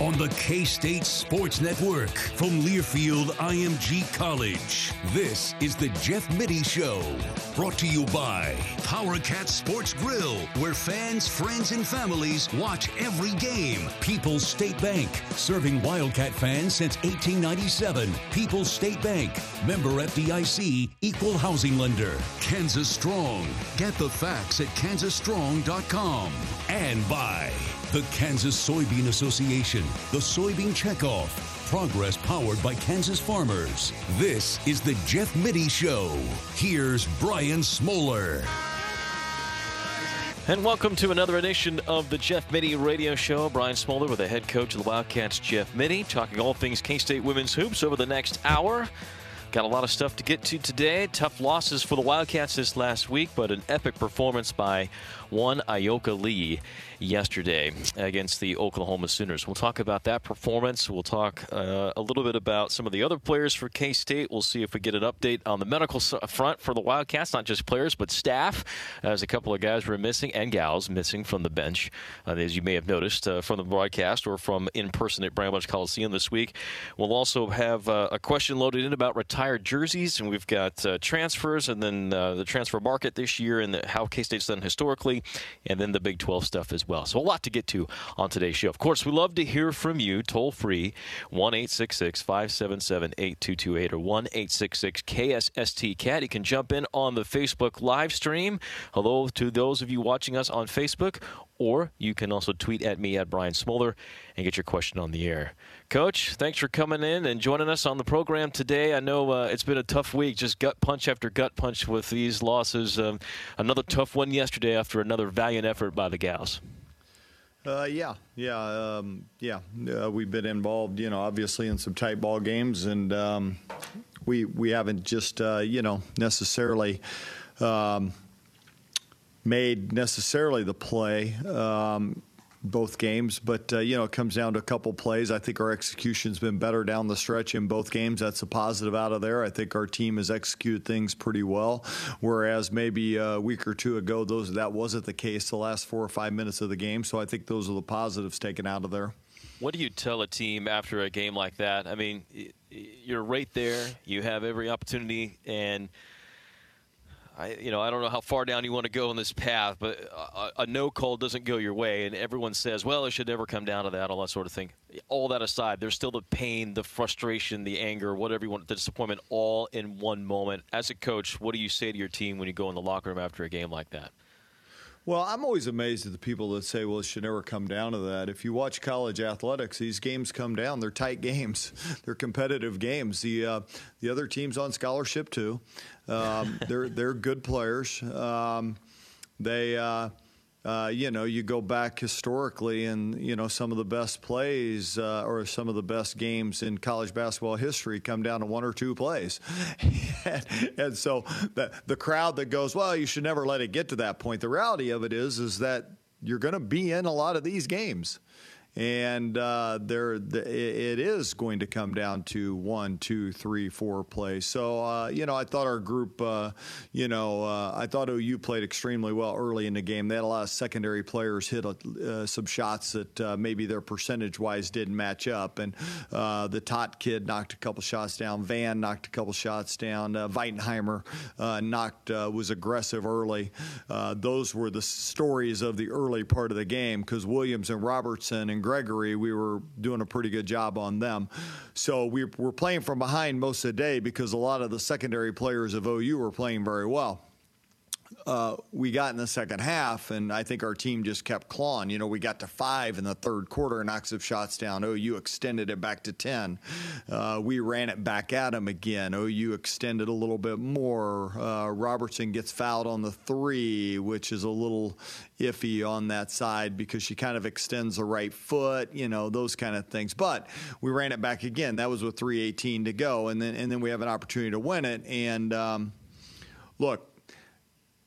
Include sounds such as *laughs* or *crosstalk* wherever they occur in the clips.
On the K State Sports Network from Learfield IMG College. This is the Jeff Mittie Show, brought to you by Power Cat Sports Grill, where fans, friends, and families watch every game. People's State Bank, serving Wildcat fans since 1897. People's State Bank, member FDIC, equal housing lender. Kansas Strong, get the facts at kansasstrong.com. And by the Kansas Soybean Association, the Soybean Checkoff. Progress powered by Kansas farmers. This is the Jeff Mittie Show. Here's Brian Smoller. And welcome to another edition of the Jeff Mittie Radio Show. Brian Smoller with the head coach of the Wildcats, Jeff Mittie, talking all things K State women's hoops over the next hour. Got a lot of stuff to get to today. Tough losses for the Wildcats this last week, but an epic performance by one Ayoka Lee yesterday against the Oklahoma Sooners. We'll talk about that performance. We'll talk uh, a little bit about some of the other players for K State. We'll see if we get an update on the medical front for the Wildcats, not just players, but staff, as a couple of guys were missing and gals missing from the bench, uh, as you may have noticed uh, from the broadcast or from in person at Bramlage Coliseum this week. We'll also have uh, a question loaded in about retired jerseys, and we've got uh, transfers and then uh, the transfer market this year and the, how K State's done historically, and then the Big 12 stuff as well. So a lot to get to on today's show. Of course, we love to hear from you toll free 1 577 8228 or 1 KSST Cat. You can jump in on the Facebook live stream. Hello to those of you watching us on Facebook, or you can also tweet at me at Brian Smoller and get your question on the air. Coach, thanks for coming in and joining us on the program today. I know uh, it's been a tough week, just gut punch after gut punch with these losses. Um, another tough one yesterday after another valiant effort by the gals. Uh, yeah, yeah, um, yeah. Uh, we've been involved, you know, obviously in some tight ball games, and um, we we haven't just, uh, you know, necessarily um, made necessarily the play. Um, both games, but uh, you know it comes down to a couple plays. I think our execution's been better down the stretch in both games. That's a positive out of there. I think our team has executed things pretty well, whereas maybe a week or two ago those that wasn't the case the last four or five minutes of the game. So I think those are the positives taken out of there. What do you tell a team after a game like that? I mean, you're right there. You have every opportunity and I, you know, I don't know how far down you want to go on this path, but a, a, no call doesn't go your way, and everyone says, "Well, it should never come down to that," all that sort of thing. All that aside, there's still the pain, the frustration, the anger, whatever you want, the disappointment, all in one moment. As a coach, what do you say to your team when you go in the locker room after a game like that? Well, I'm always amazed at the people that say, well, it should never come down to that. If you watch college athletics, these games come down. They're tight games, *laughs* they're competitive games. The, uh, the other team's on scholarship, too. Um, they're, they're good players. Um, they. Uh, uh, you know, you go back historically, and you know some of the best plays uh, or some of the best games in college basketball history come down to one or two plays, and, *laughs* and, so the the crowd that goes, well, you should never let it get to that point. The reality of it is, is that you're going to be in a lot of these games and uh, there it is going to come down to one, two, three, four plays. So uh, you know, I thought our group, uh, you know, uh, I thought OU played extremely well early in the game. They had a lot of secondary players hit uh, some shots that uh, maybe their percentage wise didn't match up, and the Tot kid knocked a couple shots down. Vann knocked a couple shots down. Uh, Weitenheimer knocked was aggressive early. those were the stories of the early part of the game because Williams and Robertson and Gregory, we were doing a pretty good job on them. So we were playing from behind most of the day because a lot of the secondary players of OU were playing very well uh, we got in the second half, and I think our team just kept clawing. You know, we got to five in the third quarter, knocks some shots down. OU extended it back to 10. Uh, we ran it back at them again. OU extended a little bit more. Uh, Robertson gets fouled on the three, which is a little iffy on that side because she kind of extends the right foot, you know, those kind of things. But we ran it back again. That was with 318 to go, and then and then we have an opportunity to win it. And um, look,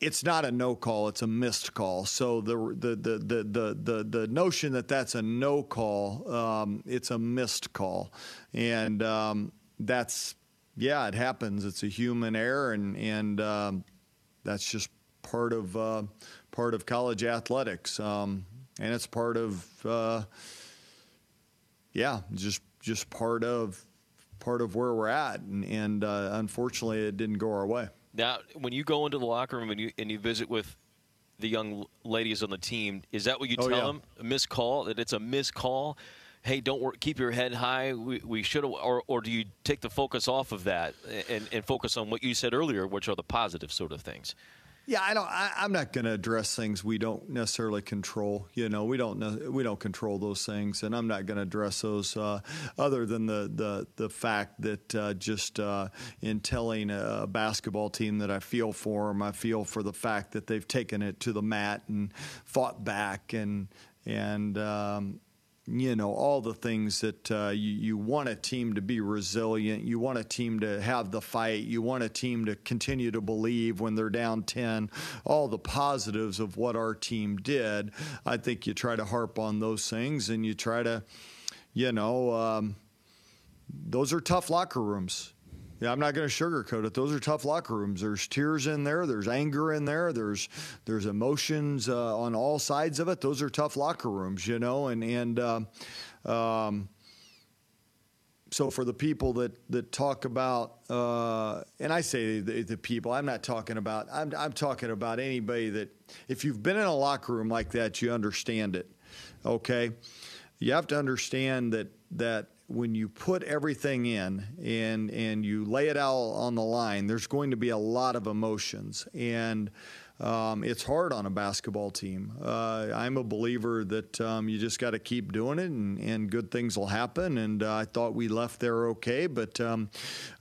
it's not a no call; it's a missed call. So the the the the the the, notion that that's a no call, um, it's a missed call, and um, that's yeah, it happens. It's a human error, and and um, that's just part of uh, part of college athletics, um, and it's part of uh, yeah, just just part of part of where we're at, and, and uh, unfortunately, it didn't go our way. Now, when you go into the locker room and you and you visit with the young ladies on the team, is that what you oh, tell yeah. them? A missed call? That it's a missed call? Hey, don't keep your head high. We, we should have, or, or do you take the focus off of that and, and focus on what you said earlier, which are the positive sort of things? Yeah, I don't. I, am not going to address things we don't necessarily control. You know, we don't we don't control those things, and I'm not going to address those uh, other than the the the fact that uh, just uh, in telling a basketball team that I feel for them, I feel for the fact that they've taken it to the mat and fought back and and um, you know all the things that uh, you, you want a team to be resilient you want a team to have the fight you want a team to continue to believe when they're down 10 all the positives of what our team did i think you try to harp on those things and you try to you know um, those are tough locker rooms yeah, I'm not going to sugarcoat it. Those are tough locker rooms. There's tears in there. There's anger in there. There's there's emotions uh, on all sides of it. Those are tough locker rooms, you know. And and uh, um, so for the people that that talk about, uh, and I say the, the, people, I'm not talking about. I'm I'm talking about anybody that if you've been in a locker room like that, you understand it. Okay, you have to understand that that when you put everything in and and you lay it out on the line, there's going to be a lot of emotions, and um, it's hard on a basketball team. Uh, I'm a believer that um, you just got to keep doing it, and, and, good things will happen. And uh, I thought we left there okay, but um,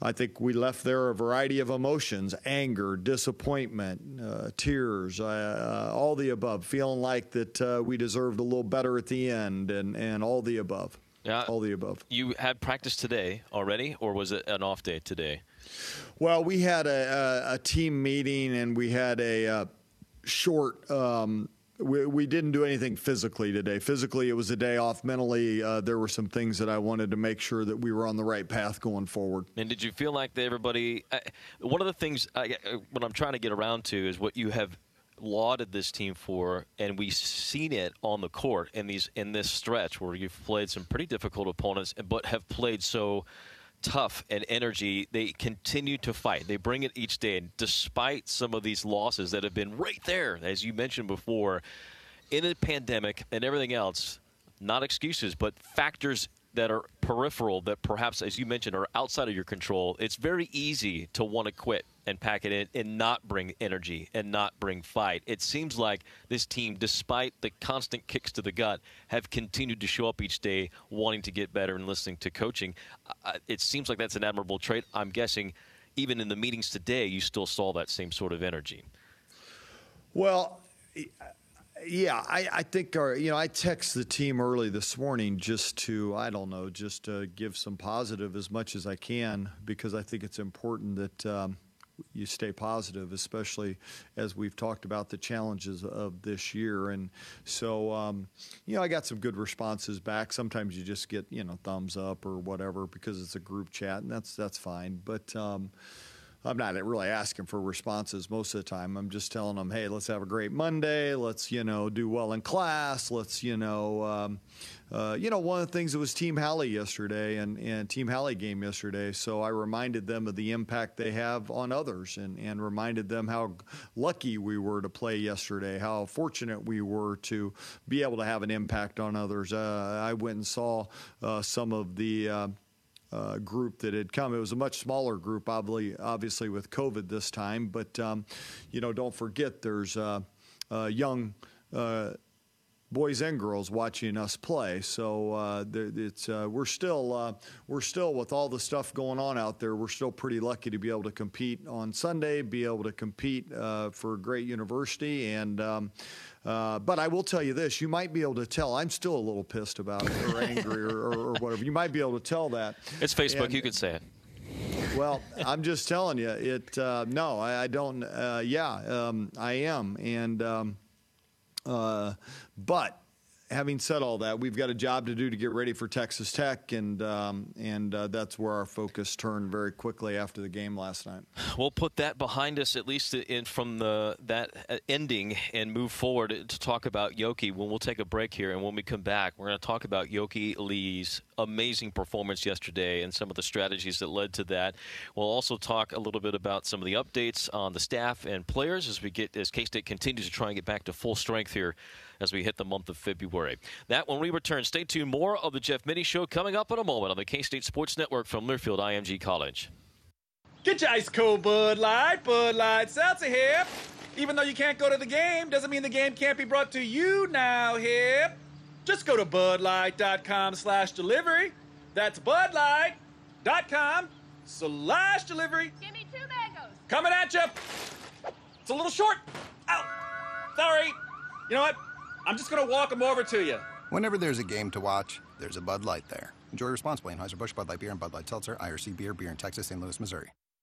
I think we left there a variety of emotions: anger, disappointment, uh, tears, uh, uh, all the above. Feeling like that uh, we deserved a little better at the end, and and all the above. Yeah, all the above. You had practice today already, or was it an off day today? Well, we had a, a, a team meeting and we had a, a uh, short. Um, we, we, didn't do anything physically today. Physically, it was a day off. Mentally, uh, there were some things that I wanted to make sure that we were on the right path going forward. And did you feel like everybody? Uh, one of the things I, uh, what I'm trying to get around to is what you have lauded this team for, and we've seen it on the court in these in this stretch where you've played some pretty difficult opponents, but have played so tough and energy. They continue to fight. They bring it each day, and despite some of these losses that have been right there, as you mentioned before, in a pandemic and everything else, not excuses, but factors that are peripheral, that perhaps, as you mentioned, are outside of your control, it's very easy to want to quit and pack it in and not bring energy and not bring fight. It seems like this team, despite the constant kicks to the gut, have continued to show up each day wanting to get better and listening to coaching. It seems like that's an admirable trait. I'm guessing even in the meetings today, you still saw that same sort of energy. Well, yeah, I, I think our, you know I text the team early this morning just to I don't know just to give some positive as much as I can because I think it's important that um, you stay positive, especially as we've talked about the challenges of this year. And so, um, you know, I got some good responses back. Sometimes you just get you know thumbs up or whatever because it's a group chat, and that's that's fine. But um, I'm not really asking for responses most of the time. I'm just telling them, hey, let's have a great Monday. Let's, you know, do well in class. Let's, you know, um, uh, you know, one of the things that was Team Halle yesterday and, and Team Halle game yesterday. So I reminded them of the impact they have on others and, and reminded them how lucky we were to play yesterday, how fortunate we were to be able to have an impact on others. Uh, I went and saw uh, some of the uh, group that had come. It was a much smaller group, obviously, obviously with COVID this time. But um, you know, don't forget there's uh, uh, young uh, boys and girls watching us play. So uh, it's uh, we're still we're still with all the stuff going on out there. We're still pretty lucky to be able to compete on Sunday, be able to compete for a great university, and. Um, uh, but I will tell you this: you might be able to tell. I'm still a little pissed about it, or angry, or, or, or, whatever. You might be able to tell that. It's Facebook. And, you can say it. Well, I'm just telling you. It. Uh, no, I, I don't. yeah, um, I am, and. Um, uh, but having said all that, we've got a job to do to get ready for Texas Tech, and um, and uh, that's where our focus turned very quickly after the game last night. We'll put that behind us at least in, from the that uh, ending and move forward to talk about Yoki. When we'll take a break here, and when we come back, we're going to talk about Yoki Lee's amazing performance yesterday and some of the strategies that led to that. We'll also talk a little bit about some of the updates on the staff and players as we get as K State continues to try and get back to full strength here as we hit the month of February. That when we return, stay tuned. More of the Jeff Mittie Show coming up in a moment on the K State Sports Network from Learfield IMG College. Get your ice cold Bud Light, Bud Light Seltzer here. Even though you can't go to the game, doesn't mean the game can't be brought to you now here. Just go to budlight.com slash delivery. That's budlight.com slash delivery. Give me two mangoes. Coming at you. It's a little short. Ow. Sorry. You know what? I'm just to walk them over to you. Whenever there's a game to watch, there's a Bud Light there. Enjoy responsibly. Anheuser-Busch Bud Light Beer and Bud Light Seltzer, IRC Beer, Beer in Texas, St. Louis, Missouri.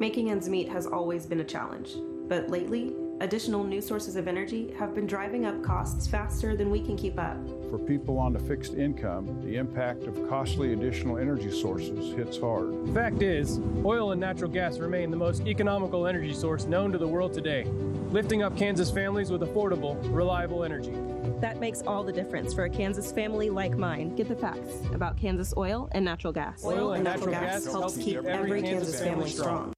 Making ends meet has always been a challenge, but lately, additional new sources of energy have been driving up costs faster than we can keep up. For people on a fixed income, the impact of costly additional energy sources hits hard. The fact is, oil and natural gas remain the most economical energy source known to the world today, lifting up Kansas families with affordable, reliable energy. That makes all the difference for a Kansas family like mine. Get the facts about Kansas oil and natural gas. Oil, and natural, natural gas, gas helps keep every Kansas, Kansas family strong.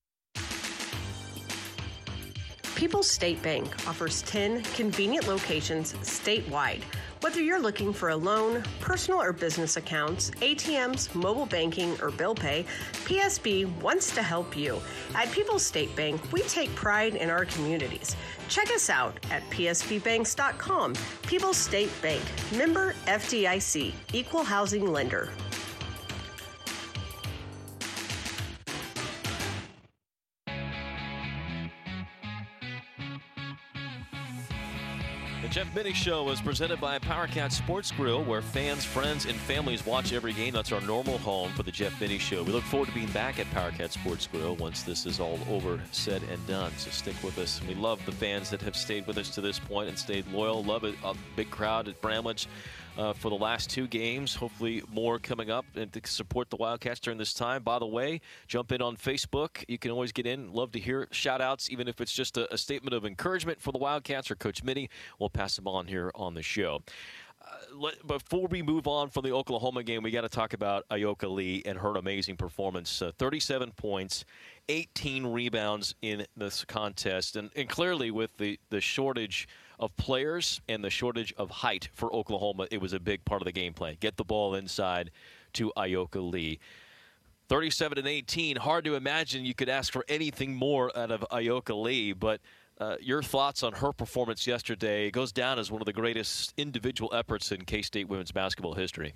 People's State Bank offers 10 convenient locations statewide. Whether you're looking for a loan, personal or business accounts, ATMs, mobile banking, or bill pay, PSB wants to help you. At People's State Bank, we take pride in our communities. Check us out at psbbanks.com. People's State Bank, member FDIC, equal housing lender. Mittie Show is presented by PowerCat Sports Grill, where fans, friends, and families watch every game. That's our normal home for the Jeff Mittie Show. We look forward to being back at PowerCat Sports Grill once this is all over, said, and done. So stick with us. We love the fans that have stayed with us to this point and stayed loyal. Love it. A big crowd at Bramlage uh, for the last two games. Hopefully, more coming up and to support the Wildcats during this time. By the way, jump in on Facebook. You can always get in. Love to hear shout outs, even if it's just a, a statement of encouragement for the Wildcats or Coach Mittie. We'll pass them on here on the show. Uh, before we move on from the Oklahoma game, we got to talk about Ayoka Lee and her amazing performance. Uh, 37 points, 18 rebounds in this contest, and, and clearly with the, the shortage of players and the shortage of height for Oklahoma, it was a big part of the game plan. Get the ball inside to Ayoka Lee. 37 and 18. Hard to imagine you could ask for anything more out of Ayoka Lee, but uh, your thoughts on her performance yesterday it goes down as one of the greatest individual efforts in K State women's basketball history.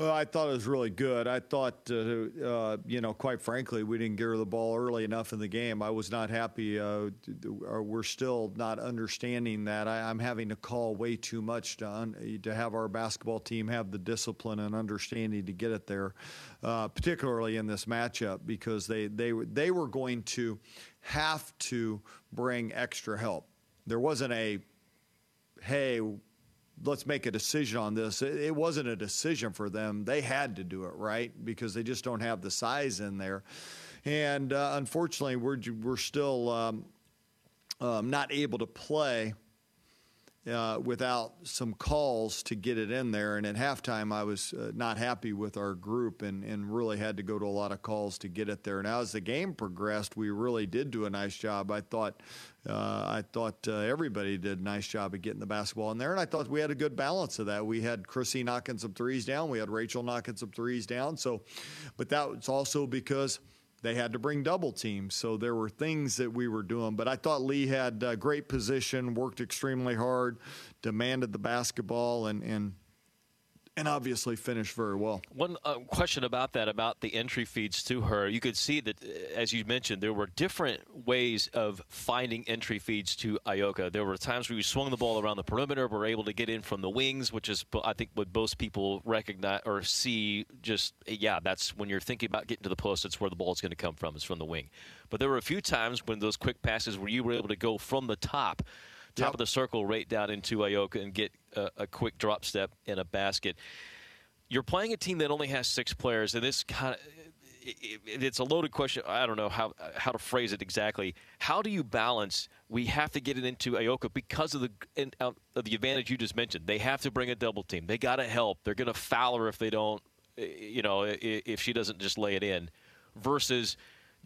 Well, I thought it was really good. I thought, uh, uh, you know, quite frankly, we didn't get the ball early enough in the game. I was not happy. Uh, we're still not understanding that. I, am having to call way too much to, un- to have our basketball team have the discipline and understanding to get it there, uh, particularly in this matchup, because they, they, they were going to have to bring extra help. There wasn't a, hey, let's make a decision on this. It, it, wasn't a decision for them. They had to do it, right? Because they just don't have the size in there. And uh, unfortunately, we're, we're still um, um, not able to play uh, without some calls to get it in there. And at halftime, I was uh, not happy with our group and, and really had to go to a lot of calls to get it there. Now, as the game progressed, we really did do a nice job. I thought uh, I thought uh, everybody did a nice job of getting the basketball in there, and I thought we had a good balance of that. We had Chrissy knocking some threes down, we had Rachel knocking some threes down. So, but that was also because they had to bring double teams. So there were things that we were doing. But I thought Lee had a great position, worked extremely hard, demanded the basketball, and, and and obviously finished very well. One uh, question about that, about the entry feeds to her, you could see that, uh, as you mentioned, there were different ways of finding entry feeds to Ayoka. There were times where you swung the ball around the perimeter, were able to get in from the wings, which is, I think, what most people recognize or see. Just yeah, that's when you're thinking about getting to the post. That's where the ball is going to come from, is from the wing. But there were a few times when those quick passes where you were able to go from the top top yep. of the circle right down into Ayoka and get a, a quick drop step in a basket. You're playing a team that only has six players, and this kind of it's a loaded question. I don't know how how to phrase it exactly. How do you balance? We have to get it into Ayoka because of the uh, of the advantage you just mentioned. They have to bring a double team. They got to help. They're going to foul her if they don't. Eh, you know, if she doesn't just lay it in, versus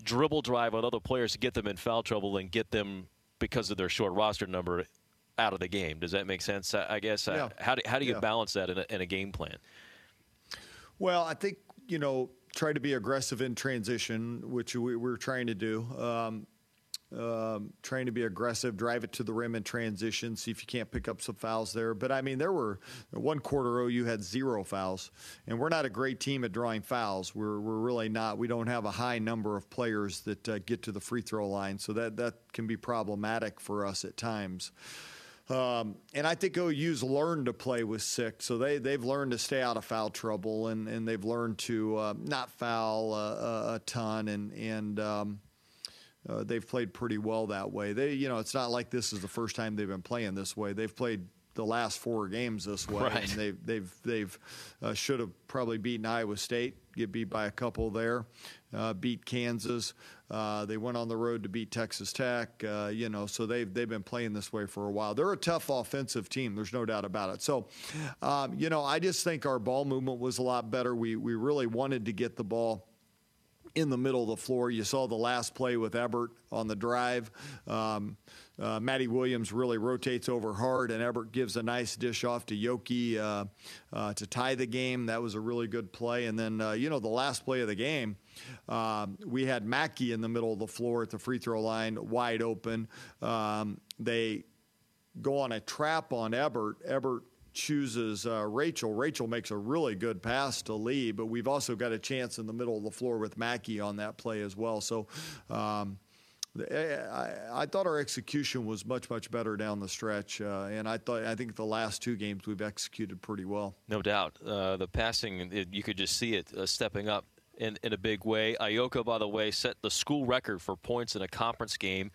dribble drive on other players to get them in foul trouble and get them because of their short roster number out of the game. Does that make sense? I guess. Yeah. How do how do you yeah. balance that in a, in a game plan? Well, I think you know try to be aggressive in transition, which we, are trying to do. Um, um, trying to be aggressive, drive it to the rim in transition, see if you can't pick up some fouls there. But I mean, there were one quarter OU had zero fouls, and we're not a great team at drawing fouls. We're we're really not. We don't have a high number of players that uh, get to the free throw line, so that that can be problematic for us at times. Um, and I think OU's learned to play with six, so they they've learned to stay out of foul trouble, and, and they've learned to uh, not foul uh, a ton, and and um, uh, they've played pretty well that way. They, you know, it's not like this is the first time they've been playing this way. They've played the last four games this way, right. and they've they've they've uh, should have probably beaten Iowa State, get beat by a couple there, uh, beat Kansas. Uh, they went on the road to beat Texas Tech. Uh, you know, so they've they've been playing this way for a while. They're a tough offensive team. There's no doubt about it. So, um, you know, I just think our ball movement was a lot better. We we really wanted to get the ball in the middle of the floor. You saw the last play with Ebert on the drive. Um, uh, Maddie Williams really rotates over hard, and Ebert gives a nice dish off to Yoki uh, uh, to tie the game. That was a really good play. And then, uh, you know, the last play of the game, um, we had Macke in the middle of the floor at the free throw line, wide open. Um, they go on a trap on Ebert. Ebert chooses uh, Rachel. Rachel makes a really good pass to Lee, but we've also got a chance in the middle of the floor with Macke on that play as well. So. Um, I, I, thought our execution was much much better down the stretch, uh, and I thought I think the last two games we've executed pretty well. No doubt, uh, the passing it, you could just see it uh, stepping up in, in a big way. Ayoka, by the way, set the school record for points in a conference game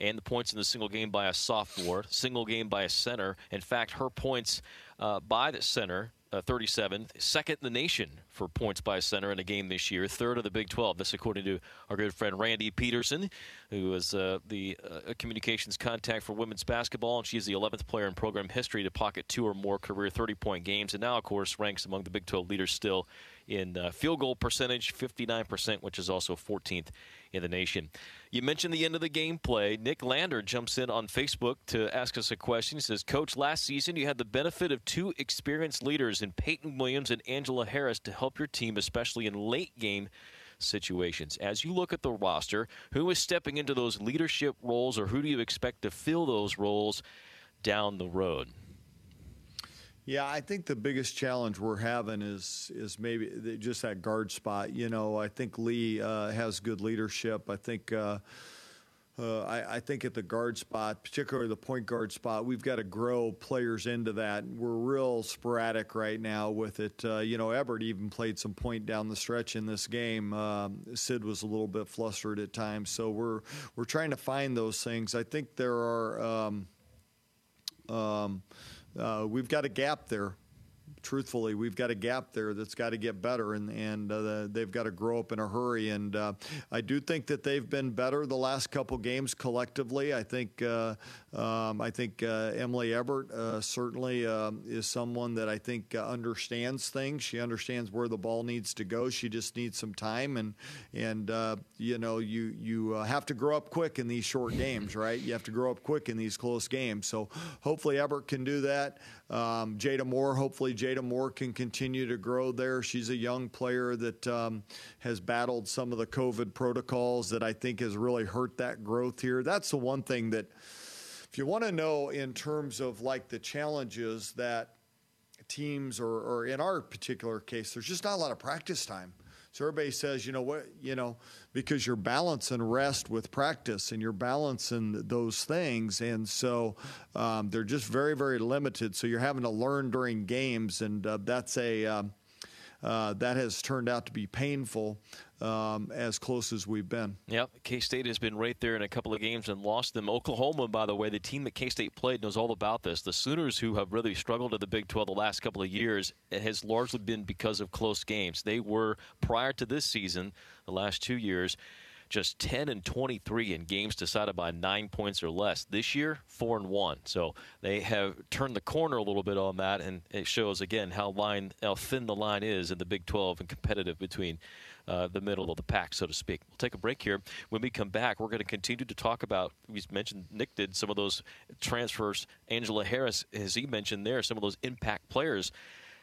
and the points in the single game by a sophomore, single game by a center. In fact, her points uh, by the center uh, 37th, second in the nation for points by center in a game this year, third of the Big 12. This, according to our good friend Randy Peterson, who is uh, the uh, communications contact for women's basketball, and she is the 11th player in program history to pocket two or more career 30 point games, and now, of course, ranks among the Big 12 leaders still in uh, field goal percentage, 59%, which is also 14th in the nation. You mentioned the end of the gameplay. Nick Lander jumps in on Facebook to ask us a question. He says, Coach, last season you had the benefit of two experienced leaders in Peyton Williams and Angela Harris to help your team, especially in late game situations. As you look at the roster, who is stepping into those leadership roles or who do you expect to fill those roles down the road? Yeah, I think the biggest challenge we're having is is maybe just that guard spot. You know, I think Lee uh, has good leadership. I think. Uh, uh, I, I, think at the guard spot, particularly the point guard spot, we've got to grow players into that. We're real sporadic right now with it. Uh, you know, Ebert even played some point down the stretch in this game. Um, Sid was a little bit flustered at times, so we're we're trying to find those things. I think there are. Um, um, uh, we've got a gap there. Truthfully, we've got a gap there that's got to get better, and and uh, they've got to grow up in a hurry. And uh, I do think that they've been better the last couple games collectively. I think uh, um, I think uh, Emilee Ebert uh, certainly um, is someone that I think understands things. She understands where the ball needs to go. She just needs some time, and and you know you you have to grow up quick in these short games, right? You have to grow up quick in these close games. So hopefully Ebert can do that. Um, Jada Moore, hopefully Jada Moore can continue to grow there. She's a young player that um, has battled some of the COVID protocols that I think has really hurt that growth here. That's the one thing that, if you want to know in terms of like the challenges that teams, or, or in our particular case, there's just not a lot of practice time. So everybody says, you know what, you know, because you're balancing rest with practice and you're balancing those things. And so um, they're just very, very limited. So you're having to learn during games. And uh, that's a, um, uh, that has turned out to be painful um, as close as we've been. Yep, K State has been right there in a couple of games and lost them. Oklahoma, by the way, the team that K State played knows all about this. The Sooners, who have really struggled at the Big 12 the last couple of years, it has largely been because of close games. They were, prior to this season, the last two years, just 10 and 23 in games decided by nine points or less. This year, four and one. So they have turned the corner a little bit on that, and it shows again how line how thin the line is in the Big 12 and competitive between. Uh, the middle of the pack, so to speak. We'll take a break here. When we come back, we're going to continue to talk about. We mentioned Nick did some of those transfers. Angela Harris, as he mentioned there, some of those impact players.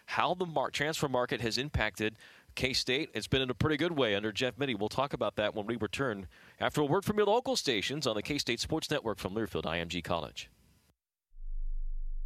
How the mar- transfer market has impacted K State. It's been in a pretty good way under Jeff Mittie. We'll talk about that when we return after a word from your local stations on the K State Sports Network from Learfield IMG College.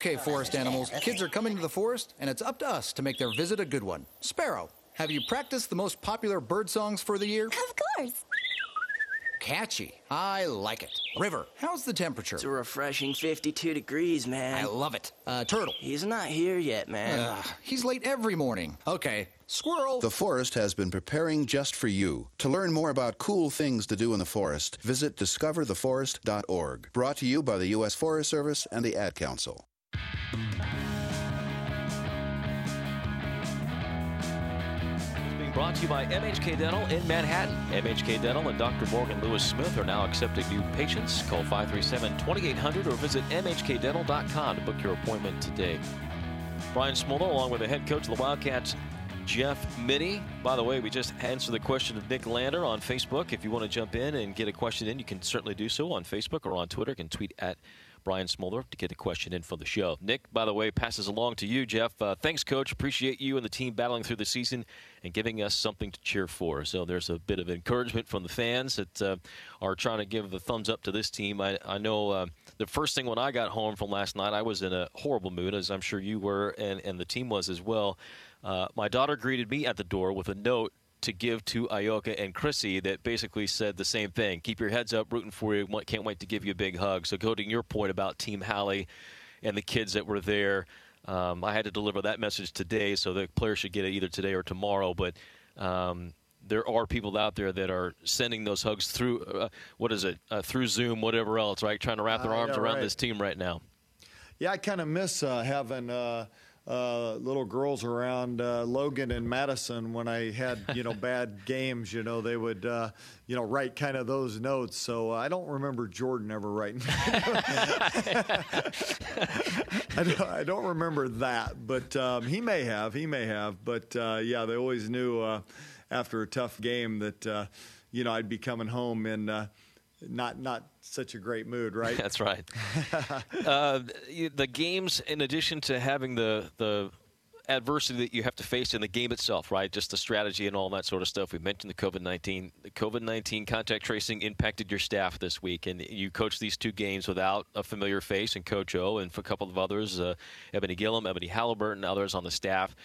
Okay, forest animals, kids are coming to the forest, and it's up to us to make their visit a good one. Sparrow, have you practiced the most popular bird songs for the year? Of course. Catchy. I like it. River, how's the temperature? It's a refreshing 52 degrees, man. I love it. Uh, Turtle. He's not here yet, man. Ugh, he's late every morning. Okay. Squirrel. The forest has been preparing just for you. To learn more about cool things to do in the forest, visit discovertheforest.org. Brought to you by the U.S. Forest Service and the Ad Council. Brought to you by MHK Dental in Manhattan. MHK Dental and Dr. Morgan Lewis Smith are now accepting new patients. Call 537-2800 or visit mhkdental.com to book your appointment today. Brian Smoller, along with the head coach of the Wildcats, Jeff Mittie. By the way, we just answered the question of Nick Lander on Facebook. If you want to jump in and get a question in, you can certainly do so on Facebook or on Twitter. You can tweet at Brian Smoller to get a question in for the show. Nick, by the way, passes along to you, Jeff. Uh, thanks, Coach. Appreciate you and the team battling through the season and giving us something to cheer for. So there's a bit of encouragement from the fans that uh, are trying to give the thumbs up to this team. I, I know uh, the first thing when I got home from last night, I was in a horrible mood, as I'm sure you were, and, and the team was as well. Uh, my daughter greeted me at the door with a note to give to Ayoka and Chrissy that basically said the same thing. Keep your heads up, rooting for you. Can't wait to give you a big hug. So, go to your point about Team Hallie and the kids that were there. Um, I had to deliver that message today, so the players should get it either today or tomorrow. But um, there are people out there that are sending those hugs through, uh, what is it, uh, through Zoom, whatever else, right? Trying to wrap their Uh, arms yeah, around right. this team right now. Yeah, I kind of miss uh, having uh, little girls around uh, Logan and Madison when I had you know *laughs* bad games. You know they would uh, you know write kind of those notes. So uh, I don't remember Jordan ever writing. *laughs* I, don't, I don't remember that, but um, he may have. He may have. But uh, yeah, they always knew uh, after a tough game that uh, you know I'd be coming home in. Not not such a great mood, right? *laughs* That's right. *laughs* uh, the games, in addition to having the the adversity that you have to face in the game itself, right? Just the strategy and all that sort of stuff. We mentioned the COVID nineteen. The COVID nineteen contact tracing impacted your staff this week, and you coached these two games without a familiar face, and Coach O, and for a couple of others, uh, Ebony Gillum, Ebony Halliburton, others on the staff.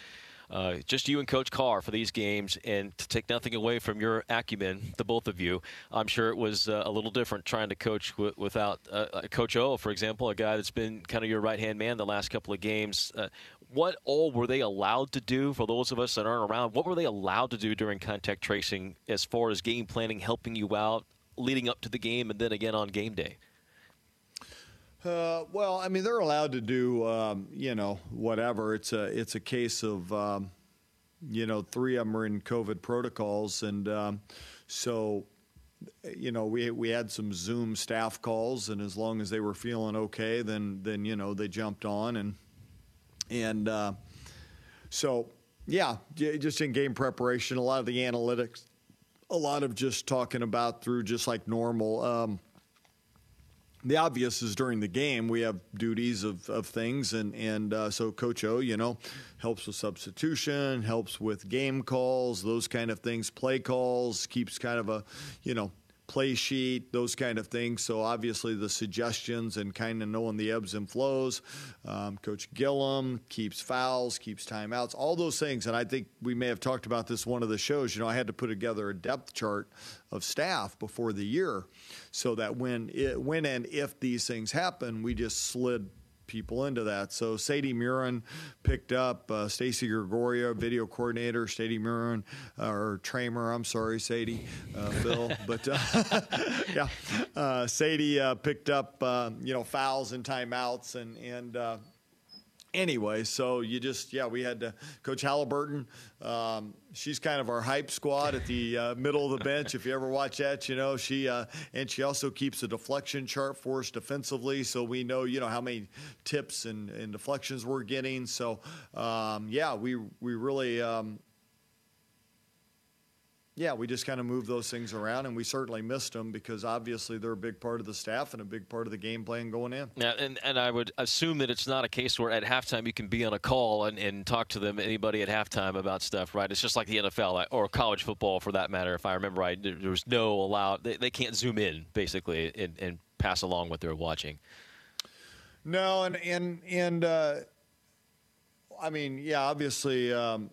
Uh, just you and Coach Carr for these games, and to take nothing away from your acumen, the both of you, I'm sure it was uh, a little different trying to coach w- without uh, uh, Coach O, for example, a guy that's been kind of your right hand man the last couple of games. Uh, what all were they allowed to do for those of us that aren't around? What were they allowed to do during contact tracing as far as game planning, helping you out leading up to the game, and then again on game day? Uh, well, I mean, they're allowed to do, um, you know, whatever. It's a it's a case of, um, you know, three of them are in COVID protocols, and um, so, you know, we we had some Zoom staff calls, and as long as they were feeling okay, then then you know they jumped on, and and uh, so yeah, just in game preparation, a lot of the analytics, a lot of just talking about through just like normal. The obvious is during the game we have duties of, of things and and uh, so coach o you know helps with substitution helps with game calls those kind of things play calls keeps kind of a you know play sheet those kind of things. So obviously the suggestions and kind of knowing the ebbs and flows um, coach gillum keeps fouls keeps timeouts all those things. And i think we may have talked about this one of the shows. You know i had to put together a depth chart of staff before the year so that when it, when and if these things happen, we just slid people into that. So Sadie Murin picked up uh, Stacy Gregorio, video coordinator. Sadie Murin, uh, or Tramer, I'm sorry, Sadie, uh, Bill, *laughs* but uh, *laughs* yeah, uh, Sadie uh, picked up uh, you know fouls and timeouts and and. Anyway, so you just yeah, we had to Coach Halliburton. Um, she's kind of our hype squad at the uh, middle of the bench. If you ever watch that, you know she uh, and she also keeps a deflection chart for us defensively, so we know you know how many tips and, and deflections we're getting. So um, yeah, we we really. Um, yeah, we just kind of moved those things around, and we certainly missed them because obviously they're a big part of the staff and a big part of the game plan going in. Yeah, and, and I would assume that it's not a case where at halftime you can be on a call and, and talk to them, anybody at halftime about stuff, right? It's just like the NFL or college football for that matter. If I remember right, there, there's no allowed, they, they can't zoom in basically and, and pass along what they're watching. No, and and and uh, I mean, yeah, obviously, um,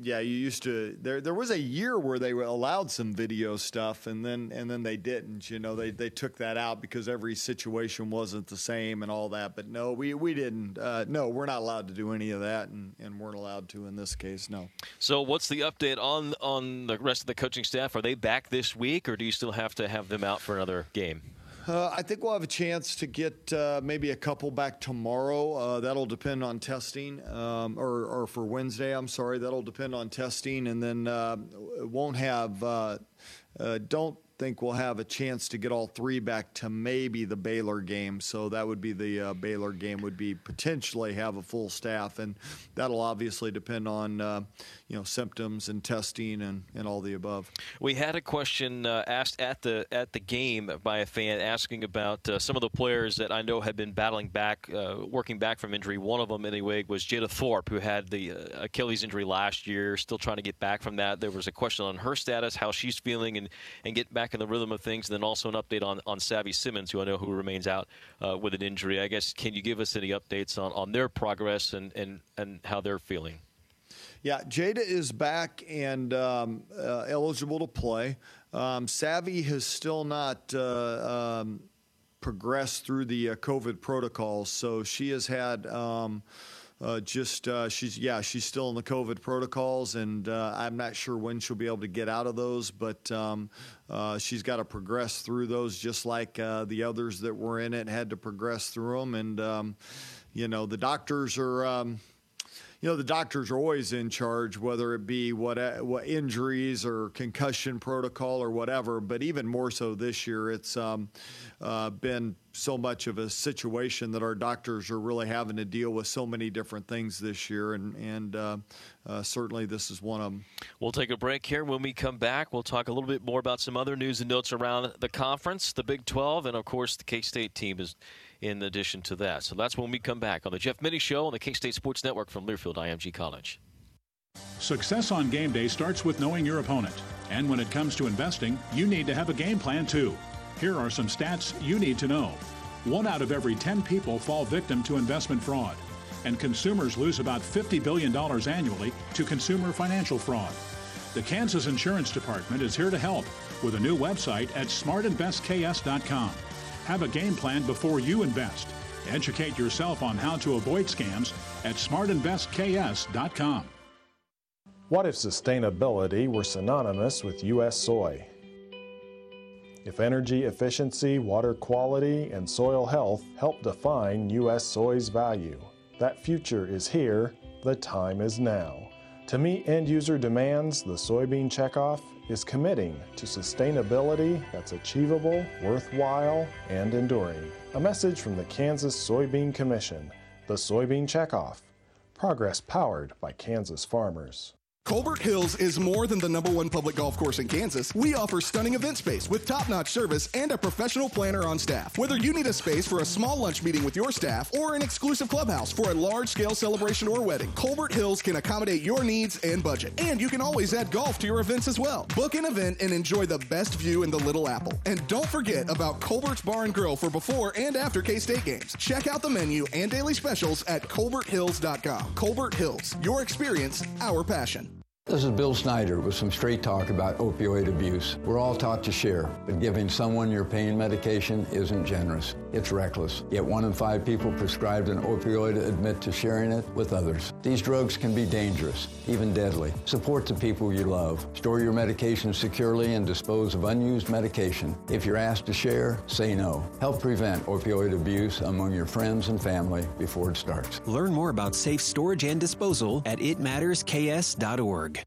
yeah, you used to. There, there was a year where they allowed some video stuff, and then and then they didn't. You know, they, they took that out because every situation wasn't the same and all that. But no, we we didn't. Uh, no, we're not allowed to do any of that, and, and weren't allowed to in this case. No. So, what's the update on on the rest of the coaching staff? Are they back this week, or do you still have to have them out for another game? Uh, I think we'll have a chance to get uh, maybe a couple back tomorrow. Uh, that'll depend on testing, um, or, or, for Wednesday. I'm sorry, that'll depend on testing, and then uh, won't have. Uh, uh, don't think we'll have a chance to get all three back to maybe the Baylor game. So that would be the uh, Baylor game would be potentially have a full staff, and that'll obviously depend on uh, you know symptoms and testing and, and all the above. We had a question uh, asked at the at the game by a fan asking about uh, some of the players that I know have been battling back, uh, working back from injury. One of them anyway was Jada Thorpe, who had the uh, Achilles injury last year, still trying to get back from that. There was a question on her status, how she's feeling, and and get back back in the rhythm of things. And then also an update on, on Savvy Simmons, who I know who remains out uh, with an injury. I guess can you give us any updates on, on their progress and, and, and how they're feeling? Yeah, Jada is back and um, uh, eligible to play. Um, Savvy has still not uh, um, progressed through the uh, COVID protocols, so she has had. Uh, just uh, she's yeah she's still in the COVID protocols, and uh, I'm not sure when she'll be able to get out of those, but um, uh, she's got to progress through those just like uh, the others that were in it had to progress through them, and um, you know the doctors are. Um, you know the doctors are always in charge, whether it be what what injuries or concussion protocol or whatever. But even more so this year, it's um, uh, been so much of a situation that our doctors are really having to deal with so many different things this year, and and uh, uh, certainly this is one of them. We'll take a break here. When we come back, we'll talk a little bit more about some other news and notes around the conference, the Big 12, and of course the K State team is in addition to that. So that's when we come back on the Jeff Mittie Show on the K State Sports Network from Learfield IMG College. Success on game day starts with knowing your opponent. And when it comes to investing, you need to have a game plan too. Here are some stats you need to know. One out of every 10 people fall victim to investment fraud, and consumers lose about $50 billion annually to consumer financial fraud. The Kansas Insurance Department is here to help with a new website at smartinvestks.com. Have a game plan before you invest. Educate yourself on how to avoid scams at smartinvestks.com. What if sustainability were synonymous with U.S. soy? If energy efficiency, water quality, and soil health help define U.S. soy's value, that future is here, the time is now. To meet end user demands, the soybean checkoff is committing to sustainability that's achievable, worthwhile, and enduring. A message from the Kansas Soybean Commission, the Soybean Checkoff. Progress powered by Kansas farmers. Colbert Hills is more than the number one public golf course in Kansas. We offer stunning event space with top notch service and a professional planner on staff. Whether you need a space for a small lunch meeting with your staff or an exclusive clubhouse for a large scale celebration or wedding, Colbert Hills can accommodate your needs and budget. And you can always add golf to your events as well. Book an event and enjoy the best view in the Little Apple. And don't forget about Colbert's Bar and Grill for before and after K State games. Check out the menu and daily specials at colberthills.com. Colbert Hills, your experience, our passion. This is Bill Snyder with some straight talk about opioid abuse. We're all taught to share, but giving someone your pain medication isn't generous. It's reckless. Yet one in five people prescribed an opioid admit to sharing it with others. These drugs can be dangerous, even deadly. Support the people you love. Store your medication securely and dispose of unused medication. If you're asked to share, say no. Help prevent opioid abuse among your friends and family before it starts. Learn more about safe storage and disposal at itmattersks.org.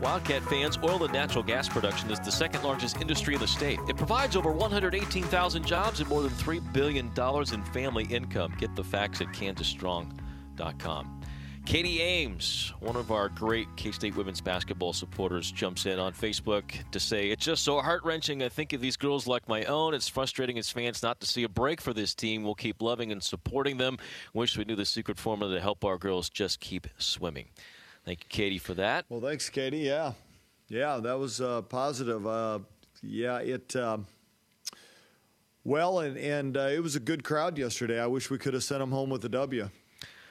Wildcat fans, oil and natural gas production is the second largest industry in the state. It provides over 118,000 jobs and more than $3 billion in family income. Get the facts at kansasstrong.com. Katie Ames, one of our great K State women's basketball supporters, jumps in on Facebook to say, It's just so heart wrenching. I think of these girls like my own. It's frustrating as fans not to see a break for this team. We'll keep loving and supporting them. Wish we knew the secret formula to help our girls just keep swimming. Thank you, Katie, for that. Well, thanks, Katie. Yeah. Yeah, that was uh, positive. Uh, yeah, it. Uh, Well, and and uh, it was a good crowd yesterday. I wish we could have sent them home with a W.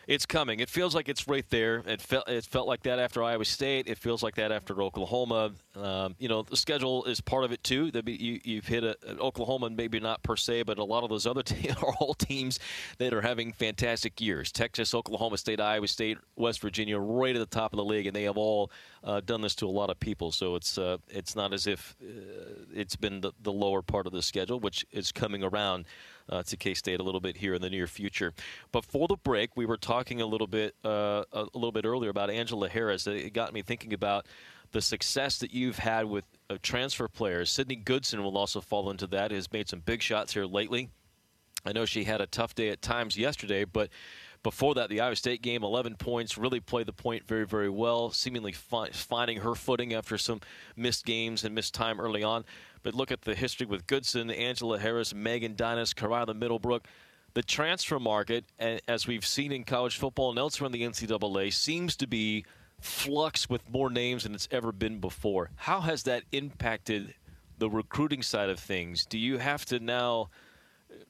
It's coming. It feels like it's right there. It felt it felt like that after Iowa State. It feels like that after Oklahoma. Um, you know, the schedule is part of it too. You, you've hit a, Oklahoma, maybe not per se, but a lot of those other *laughs* te- are all teams that are having fantastic years. Texas, Oklahoma State, Iowa State, West Virginia, right at the top of the league, and they have all uh, done this to a lot of people. So it's uh, it's not as if uh, it's been the, the lower part of the schedule, which is coming around uh, to K State a little bit here in the near future. But for the break, we were talking a little bit uh, a little bit earlier about Angela Harris. It got me thinking about the success that you've had with uh, transfer players. Sydney Goodson will also fall into that. Has made some big shots here lately. I know she had a tough day at times yesterday, but before that, the Iowa State game, 11 points, really played the point very, very well, seemingly fi- finding her footing after some missed games and missed time early on. But look at the history with Goodson, Angela Harris, Megan Dynas, Karyla Middlebrook. The transfer market, as we've seen in college football and elsewhere in the NCAA, seems to be flux with more names than it's ever been before. How has that impacted the recruiting side of things? Do you have to now –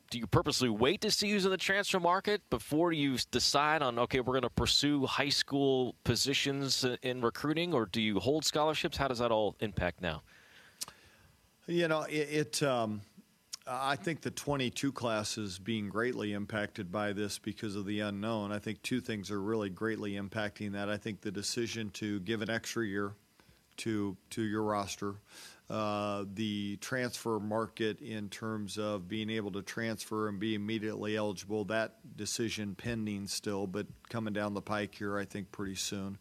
do you purposely wait to see who's in the transfer market before you decide on okay we're going to pursue high school positions in recruiting or do you hold scholarships how does that all impact now you know it, it um, i think the 22 class is being greatly impacted by this because of the unknown i think two things are really greatly impacting that i think the decision to give an extra year to to your roster uh, the transfer market in terms of being able to transfer and be immediately eligible. That decision pending still, but coming down the pike here, I think pretty soon.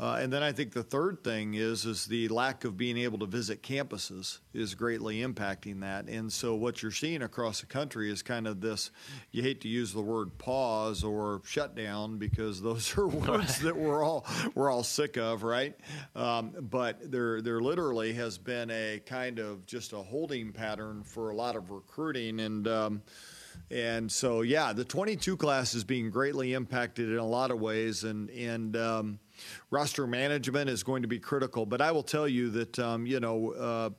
Uh, and then I think the third thing is is the lack of being able to visit campuses is greatly impacting that. And so what you're seeing across the country is kind of this. You hate to use the word pause or shutdown because those *laughs* are *laughs* words that we're all we're all sick of, right? Um, but there there literally has been a kind of just a holding pattern for a lot of recruiting and. Um, and so, yeah, the 22 class is being greatly impacted in a lot of ways, and and um, roster management is going to be critical. But I will tell you that, um, you know, uh,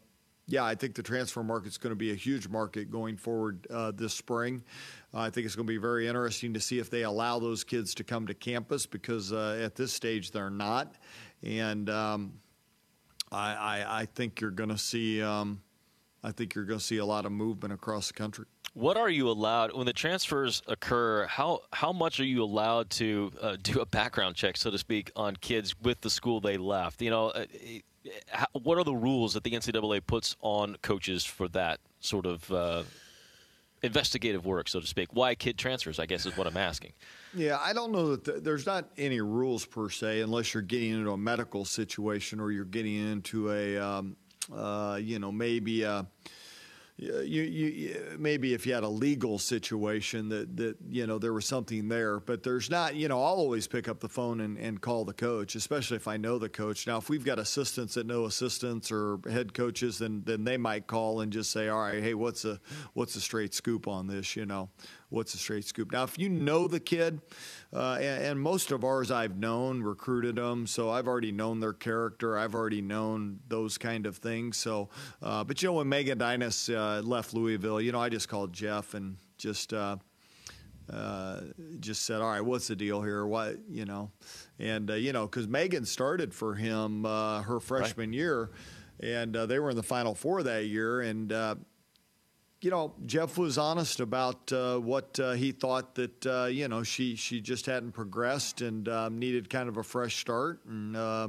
yeah, I think the transfer market is going to be a huge market going forward uh, this spring. Uh, I think it's going to be very interesting to see if they allow those kids to come to campus because uh, at this stage they're not. And um, I, I, I, think you're going to see. Um, I think you're going to see a lot of movement across the country. What are you allowed when the transfers occur? How how much are you allowed to uh, *laughs* do a background check, so to speak, on kids with the school they left? You know, uh, how, what are the rules that the NCAA puts on coaches for that sort of uh, investigative work, so to speak? Why kid transfers? I guess is what I'm asking. Yeah, I don't know that th- there's not any rules per se, unless you're getting into a medical situation or you're getting into a, um, uh, you know, maybe a you, you, maybe if you had a legal situation that, that you know there was something there, but there's not. You know, I'll always pick up the phone and, and call the coach, especially if I know the coach. Now, if we've got assistants that know assistants or head coaches, then then they might call and just say, "All right, hey, what's a what's a straight scoop on this?" You know, what's a straight scoop. Now, if you know the kid, uh, and, and, most of ours I've known, recruited them, so I've already known their character. I've already known those kind of things. So, uh, but you know, when Megan Dynas uh, left Louisville, you know, I just called Jeff and just. Uh, uh, just said, "All right, what's the deal here? What you know?" And uh, you know, because Megan started for him her freshman right. year, and they were in the Final Four that year, and you know, Jeff was honest about uh, what uh, he thought that uh, you know she she just hadn't progressed and um, needed kind of a fresh start, and uh,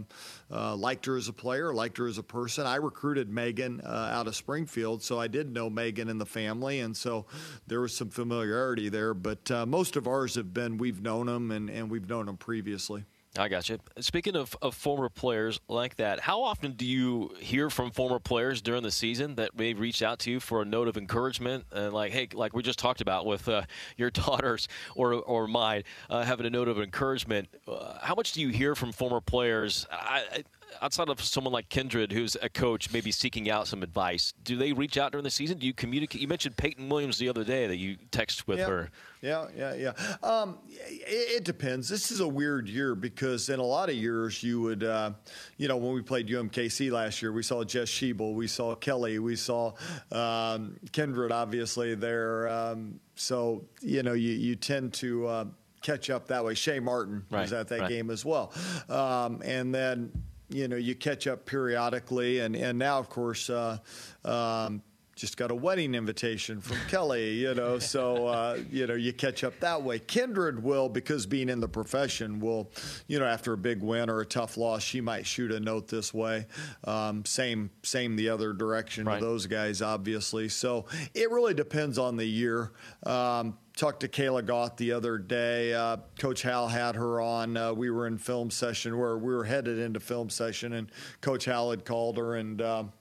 uh, liked her as a player, liked her as a person. I recruited Megan uh, out of Springfield, so I did know Megan and the family, and so there was some familiarity there. But most of ours have been we've known them and, and we've known them previously. I got you. Speaking of, of former players like that, how often do you hear from former players during the season that may reach out to you for a note of encouragement? And like, hey, like we just talked about with uh, *laughs* your daughters or or mine, uh, having a note of encouragement. Uh, how much do you hear from former players? I, outside of someone like Kindred, who's a coach, maybe seeking out some advice, do they reach out during the season? Do you communicate? You mentioned Peyton Williams the other day that you text with yeah. her. Yeah, yeah, yeah. Um, it, it, depends. This is a weird year because in a lot of years you would, uh, you know, when we played UMKC last year, we saw Jess Sheble, we saw Kelly, we saw um, Kindred, obviously there. Um, so you know, you you tend to. Uh, catch up that way. Shay Martin right, was at that right. game as well. Um, and then, you know, you catch up periodically. And, and now, of course, uh, um, just got a wedding invitation from *laughs* Kelly, you know, so, uh, you know, you catch up that way. Kindred will, because being in the profession, will, you know, after a big win or a tough loss, she might shoot a note this way. Um, same, same the other direction right. those guys, obviously. So it really depends on the year. Um, talked to Kayla Goth the other day. Uh, Coach Hal had her on. Uh, we were in film session where we were headed into film session, and Coach Hal had called her and. Um,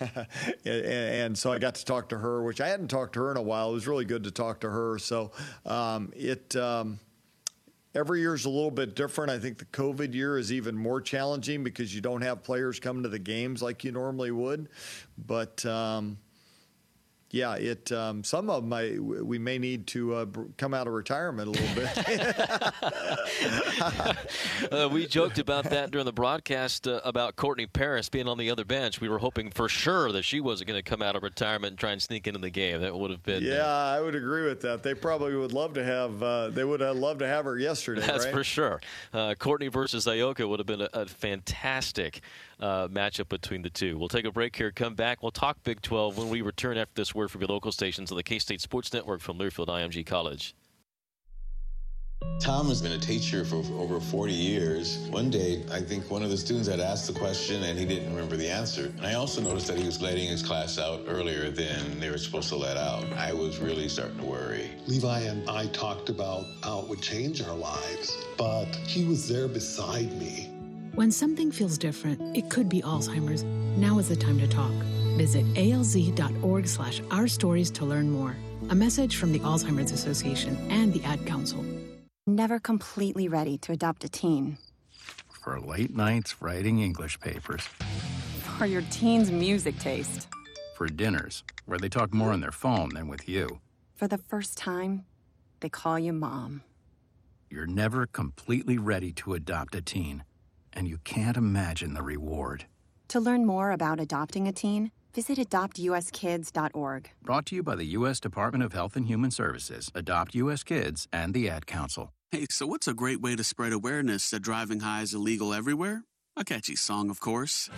*laughs* and so I got to talk to her, which I hadn't talked to her in a while. It was really good to talk to her. So um, it um, every year is a little bit different. I think the COVID year is even more challenging because you don't have players coming to the games like you normally would. But um, yeah, it. Um, some of them we may need to uh, come out of retirement a little bit. *laughs* uh, we joked about that during the broadcast uh, about Courtney Paris being on the other bench. We were hoping for sure that she wasn't going to come out of retirement and try and sneak into the game. That would have been. Yeah, I would agree with that. They probably would love to have. Uh, they would have loved to have her yesterday. That's right? for sure. Uh, Courtney versus Ayoka would have been a, a fantastic uh, matchup between the two. We'll take a break here, come back. We'll talk Big 12 when we return after this word from your local stations on the K State Sports Network from Learfield IMG College. Tom has been a teacher for over 40 years. One day, I think one of the students had asked the question and he didn't remember the answer. And I also noticed that he was letting his class out earlier than they were supposed to let out. I was really starting to worry. Levi and I talked about how it would change our lives, but he was there beside me when something feels different, it could be Alzheimer's. Now is the time to talk. Visit alz.org slash our stories to learn more. A message from the Alzheimer's Association and the Ad Council. Never completely ready to adopt a teen. For late nights writing English papers. For your teen's music taste. For dinners, where they talk more on their phone than with you. For the first time, they call you mom. You're never completely ready to adopt a teen and you can't imagine the reward. To learn more about adopting a teen, visit adoptuskids.org. Brought to you by the U.S. Department of Health and Human Services, Adopt U.S. Kids, and the Ad Council. Hey, so what's a great way to spread awareness that driving high is illegal everywhere? A catchy song, of course.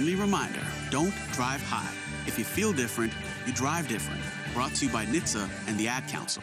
Friendly reminder don't drive high. If you feel different, you drive different. Brought to you by NHTSA and the Ad Council.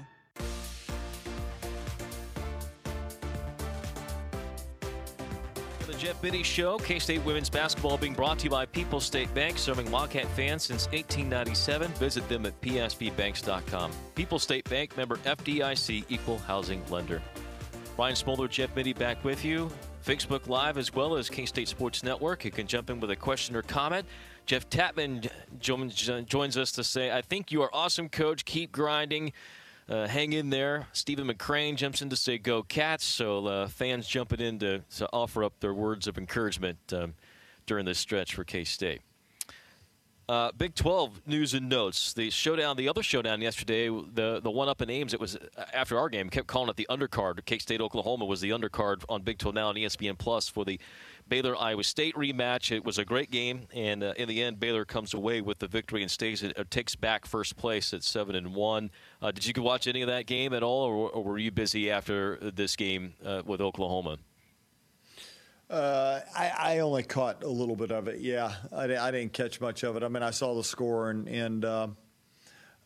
Jeff Mittie Show. K State women's basketball being brought to you by People State Bank, serving Wildcat fans since 1897. Visit them at psbbanks.com. People State Bank, member FDIC, equal housing lender. Brian Smoller, Jeff Mittie back with you. Facebook Live as well as K State Sports Network. You can jump in with a question or comment. Jeff Tapman uh, joins us to say, I think you are awesome, coach. Keep grinding. Uh, hang in there. Stephen McCrane jumps in to say "Go Cats!" So uh, fans jumping in to, to, offer up their words of encouragement um, during this stretch for K State. Uh, Big 12 news and notes. The showdown, the other showdown yesterday, the the one up in Ames. It was uh, after our game. Kept calling it the undercard. K State Oklahoma was the undercard on Big 12 now on ESPN Plus for the Baylor Iowa State rematch. It was a great game, and uh, in the end, Baylor comes away with the victory and stays it, takes back first place at seven and one. Uh, did you watch any of that game at all, or, or were you busy after this game uh, with Oklahoma? Uh, I, I, only caught a little bit of it. Yeah, I, I, didn't catch much of it. I mean, I saw the score and and um,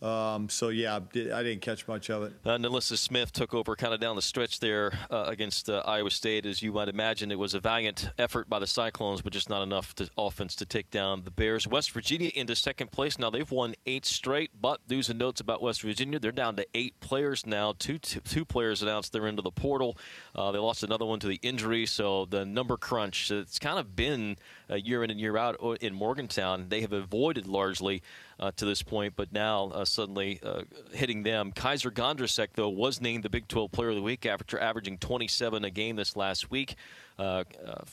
um, so yeah, I didn't catch much of it. Uh, Smith took over kind of down the stretch there uh, against uh, Iowa State. As you might imagine, it was a valiant effort by the Cyclones, but just not enough to, offense to take down the Bears. West Virginia into second place now. They've won eight straight. But news and notes about West Virginia: they're down to eight players now. Two two, two players announced they're into the portal. Uh, they lost another one to the injury, so the number crunch. It's kind of been year in and year out in Morgantown. They have avoided largely uh, to this point, but now uh, suddenly uh, hitting them. Kysre Gondrezick, though, was named the Big 12 Player of the Week after averaging 27 a game this last week. Uh, uh,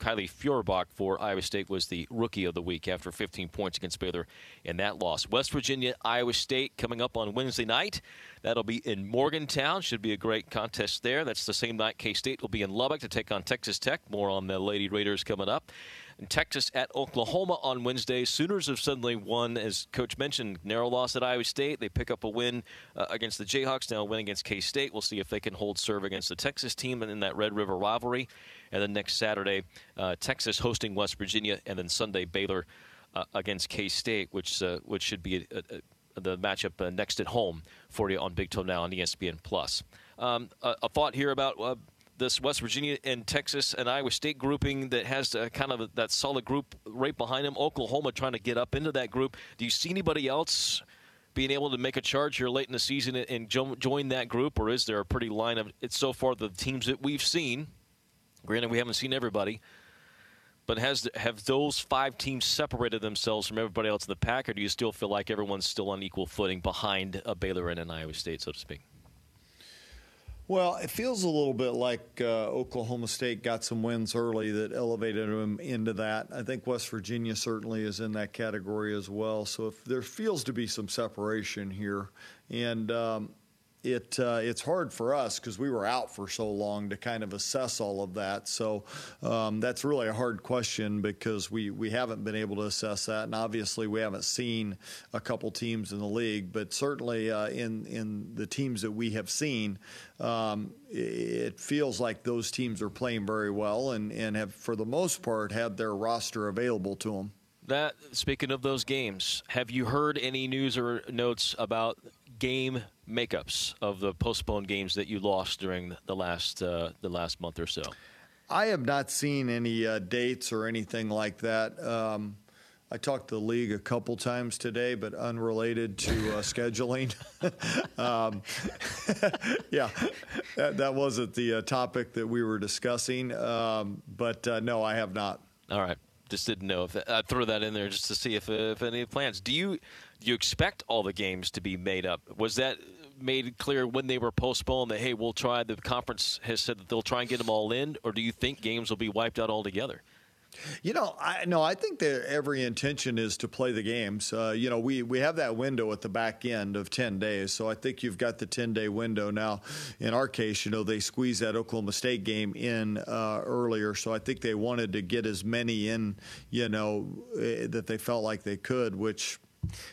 Kylie Feuerbach for Iowa State was the Rookie of the Week after 15 points against Baylor in that loss. West Virginia, Iowa State coming up on Wednesday night. That'll be in Morgantown. Should be a great contest there. That's the same night K State will be in Lubbock to take on Texas Tech. More on the Lady Raiders coming up. And Texas at Oklahoma on Wednesday. Sooners have suddenly won, as Coach mentioned, narrow loss at Iowa State. They pick up a win uh, against the Jayhawks, now a win against K State. We'll see if they can hold serve against the Texas team in that Red River rivalry. And then next Saturday, uh, Texas hosting West Virginia, and then Sunday, Baylor uh, against K State, which, uh, which should be a, a, the matchup uh, next at home for you on Big 12 Now on ESPN Plus. Um, a, a, thought here about uh, this West Virginia and Texas and Iowa State grouping that has uh, kind of a, that solid group right behind them. Oklahoma trying to get up into that group. Do you see anybody else being able to make a charge here late in the season and jo- join that group, or is there a pretty line of it's so far the teams that we've seen? Granted, we haven't seen everybody. But has have those five teams separated themselves from everybody else in the pack, or do you still feel like everyone's still on equal footing behind a Baylor and an Iowa State, so to speak? Well, it feels a little bit like uh, Oklahoma State got some wins early that elevated them into that. I think West Virginia certainly is in that category as well. So if there feels to be some separation here, and um, it uh, it's hard for us because we were out for so long to kind of assess all of that. So um, that's really a hard question because we, we haven't been able to assess that, and obviously we haven't seen a couple teams in the league. But certainly uh, in in the teams that we have seen, um, it feels like those teams are playing very well and and have for the most part had their roster available to them. That speaking of those games, have you heard any news or notes about game makeups of the postponed games that you lost during the last uh, the last month or so? I have not seen any uh, dates or anything like that. Um, I talked to the league a couple times today, but unrelated to uh, *laughs* scheduling. *laughs* um, *laughs* yeah, that, that, wasn't the uh, topic that we were discussing. Um, but uh, no, I have not. All right just didn't know if I throw that in there just to see if if any plans. Do you do you expect all the games to be made up? Was that made clear when they were postponed that hey, we'll try? The conference has said that they'll try and get them all in, or do you think games will be wiped out altogether? You know, I no, I think that every intention is to play the games. Uh, you know, we we have that window at the back end of ten days, so I think you've got the ten day window now. In our case, you know, they squeezed that Oklahoma State game in uh, earlier, so I think they wanted to get as many in, you know, uh, that they felt like they could. Which,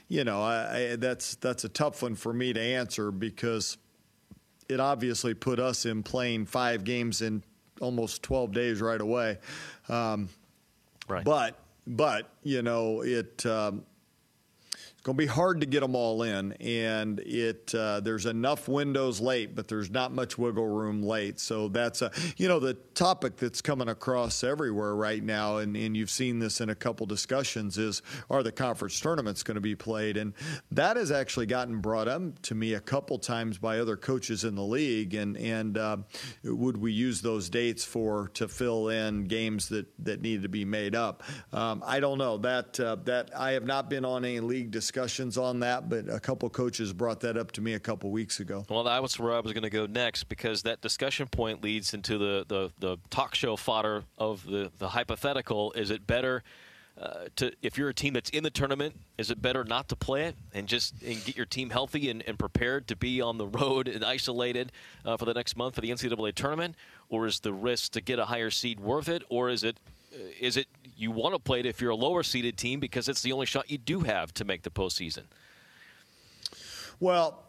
you know, I, I, that's that's a tough one for me to answer because it obviously put us in playing five games in almost 12 days right away. Um, Right. But but you know it. Um, going to be hard to get them all in, and it uh, there's enough windows late, but there's not much wiggle room late. So that's a you know the topic that's coming across everywhere right now, and, and you've seen this in a couple discussions is are the conference tournaments going to be played, and that has actually gotten brought up to me a couple times by other coaches in the league, and and uh, would we use those dates for to fill in games that that needed to be made up? Um, I don't know that uh, that I have not been on any league discussion discussions on that, but a couple coaches brought that up to me a couple weeks ago. Well, that was where I was going to go next because that discussion point leads into the, the, the talk show fodder of the, the hypothetical. Is it better? Uh, to if you're a team that's in the tournament, is it better not to play it and just and get your team healthy and, and prepared to be on the road and isolated uh, for the next month for the NCAA tournament, or is the risk to get a higher seed worth it, or is it uh, is it you want to play it if you're a lower seeded team because it's the only shot you do have to make the postseason? Well,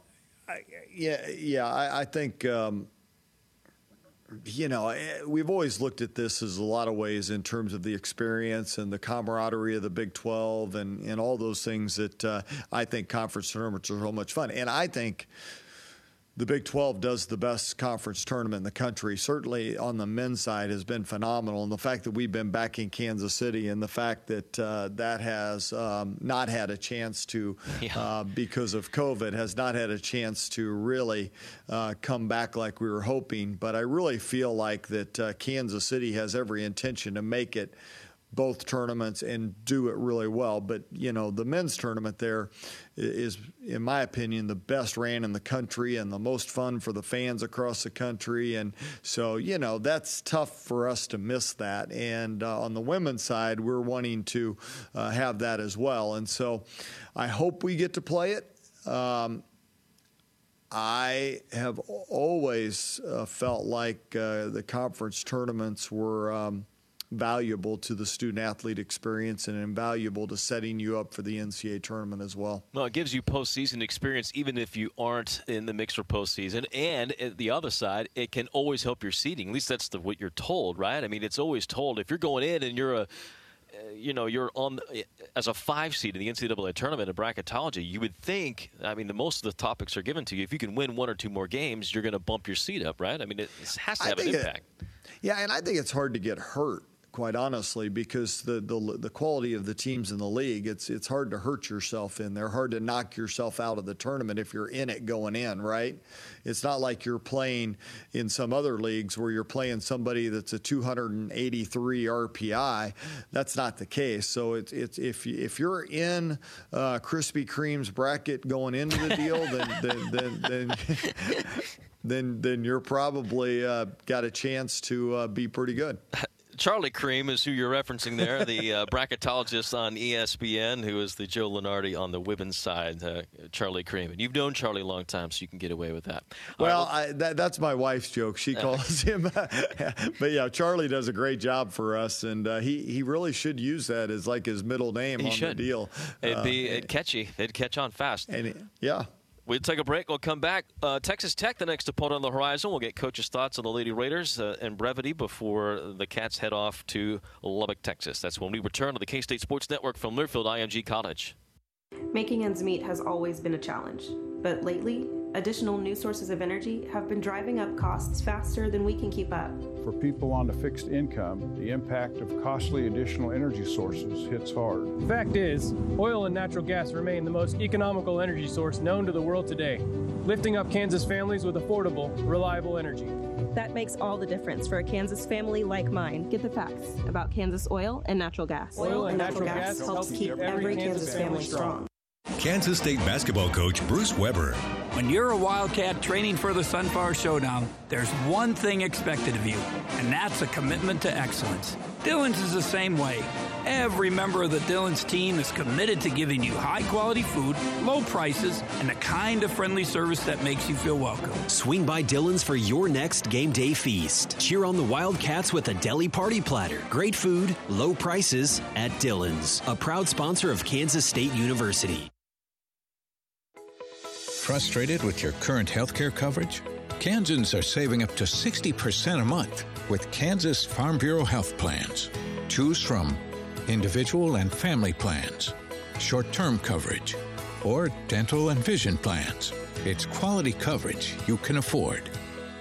I, yeah, yeah, I, I think. Um, you know, eh, we've always looked at this as a lot of ways in terms of the experience and the camaraderie of the Big 12 and, and all those things that uh, I think conference tournaments are so much fun. And I think the Big 12 does the best conference tournament in the country. Certainly on the men's side has been phenomenal, and the fact that we've been back in Kansas City, and the fact that uh, that has um, not had a chance to, yeah. uh, because of COVID, has not had a chance to really uh, come back like we were hoping. But I really feel like that uh, Kansas City has every intention to make it both tournaments and do it really well. But you know, the men's tournament there is, in my opinion, the best ran in the country and the most fun for the fans across the country. And so, you know, that's tough for us to miss that. And uh, on the women's side, we're wanting to uh, have that as well. And so, I hope we get to play it. Um, I have always uh, felt like uh, the conference tournaments were. Um, valuable to the student athlete experience and invaluable to setting you up for the NCAA tournament as well. Well, it gives you postseason experience even if you aren't in the mix for postseason. And the other side, it can always help your seeding. At least that's the, what you're told, right? I mean, it's always told if you're going in and you're a uh, you know, you're on uh, as a five seed in the NCAA tournament in bracketology. You would think, I mean, the most of the topics are given to you. If you can win one or two more games, you're going to bump your seed up, right? I mean, it has to have an impact. It, yeah, and I think it's hard to get hurt quite honestly, because the, the the quality of the teams in the league, it's it's hard to hurt yourself in there, hard to knock yourself out of the tournament if you're in it going in, right? It's not like you're playing in some other leagues where you're playing somebody that's a 283 RPI. That's not the case. So it's it's if if you're in uh, Krispy Kreme's bracket going into the deal, then then then. then *laughs* then, then you're probably uh, got a chance to uh, be pretty good. Charlie Creme is who you're referencing there, the uh, *laughs* bracketologist on ESPN, who is the Joe Lunardi on the women's side, uh, Charlie Creme. And you've known Charlie a long time, so you can get away with that. Well, right, I, that, that's my wife's joke. She *laughs* calls him. *laughs* but yeah, Charlie does a great job for us, and uh, he, he really should use that as like his middle name he on should. the deal. It'd be uh, it'd catchy. It'd catch on fast. And yeah. We'll take a break. We'll come back. Uh, Texas Tech, the next opponent on the horizon. We'll get coach's thoughts on the Lady Raiders uh, and brevity before the Cats head off to Lubbock, Texas. That's when we return to the K State Sports Network from Learfield IMG College. Making ends meet has always been a challenge, but lately, additional new sources of energy have been driving up costs faster than we can keep up. For people on a fixed income, the impact of costly additional energy sources hits hard. The fact is, oil and natural gas remain the most economical energy source known to the world today, lifting up Kansas families with affordable, reliable energy. That makes all the difference for a Kansas family like mine. Get the facts about Kansas oil and natural gas. Oil, and natural, natural gas, gas helps keep every Kansas, Kansas family strong. Kansas State basketball coach Bruce Weber. When you're a Wildcat training for the Sunflower Showdown, there's one thing expected of you, and that's a commitment to excellence. Dillon's is the same way. Every member of the Dillon's team is committed to giving you high quality food, low prices, and the kind of friendly service that makes you feel welcome. Swing by Dillon's for your next game day feast. Cheer on the Wildcats with a deli party platter. Great food, low prices at Dillon's, a proud sponsor of Kansas State University. Frustrated with your current healthcare coverage? Kansans are saving up to 60% a month with Kansas Farm Bureau health plans. Choose from individual and family plans, short term coverage, or dental and vision plans. It's quality coverage you can afford.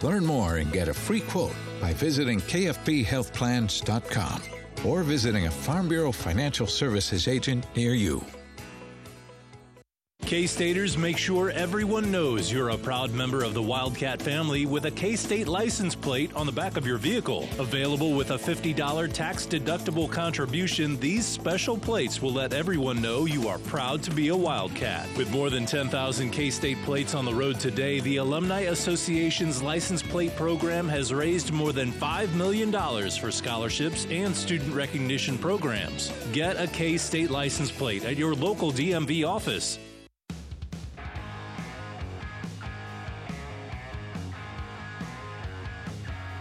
Learn more and get a free quote by visiting kfbhealthplans.com or visiting a Farm Bureau Financial Services agent near you. K Staters make sure everyone knows you're a proud member of the Wildcat family with a K State license plate on the back of your vehicle. Available with a $50 tax deductible contribution, these special plates will let everyone know you are proud to be a Wildcat. With more than 10,000 K State plates on the road today, the Alumni Association's license plate program has raised more than $5 million for scholarships and student recognition programs. Get a K State license plate at your local DMV office.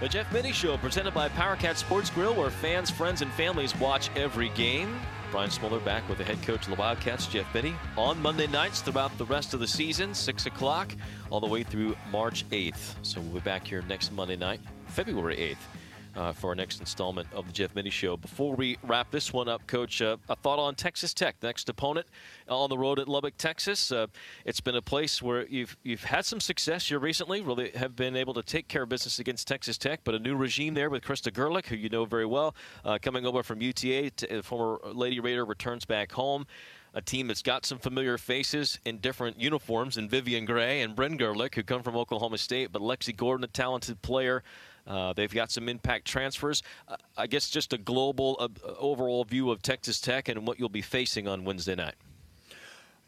The Jeff Mittie Show, presented by Power Cat Sports Grill, where fans, friends, and families watch every game. Brian Smoller back with the head coach of the Wildcats, Jeff Mittie, on Monday nights throughout the rest of the season, 6 o'clock, all the way through March 8th. So we'll be back here next Monday night, February 8th uh, for our next installment of the Jeff Mittie Show. Before we wrap this one up, Coach, uh, a thought on Texas Tech, next opponent on the road at Lubbock, Texas. Uh, it's been a place where you've you've had some success here recently. Really have been able to take care of business against Texas Tech, but a new regime there with Krista Gerlich, who you know very well, uh, coming over from UTA. To, uh, former Lady Raider returns back home a team that's got some familiar faces in different uniforms, and Vivian Gray and Bryn Gerlich, who come from Oklahoma State, but Lexi Gordon, a talented player. Uh, they've got some impact transfers. Uh, I guess just a global uh, overall view of Texas Tech and what you'll be facing on Wednesday night.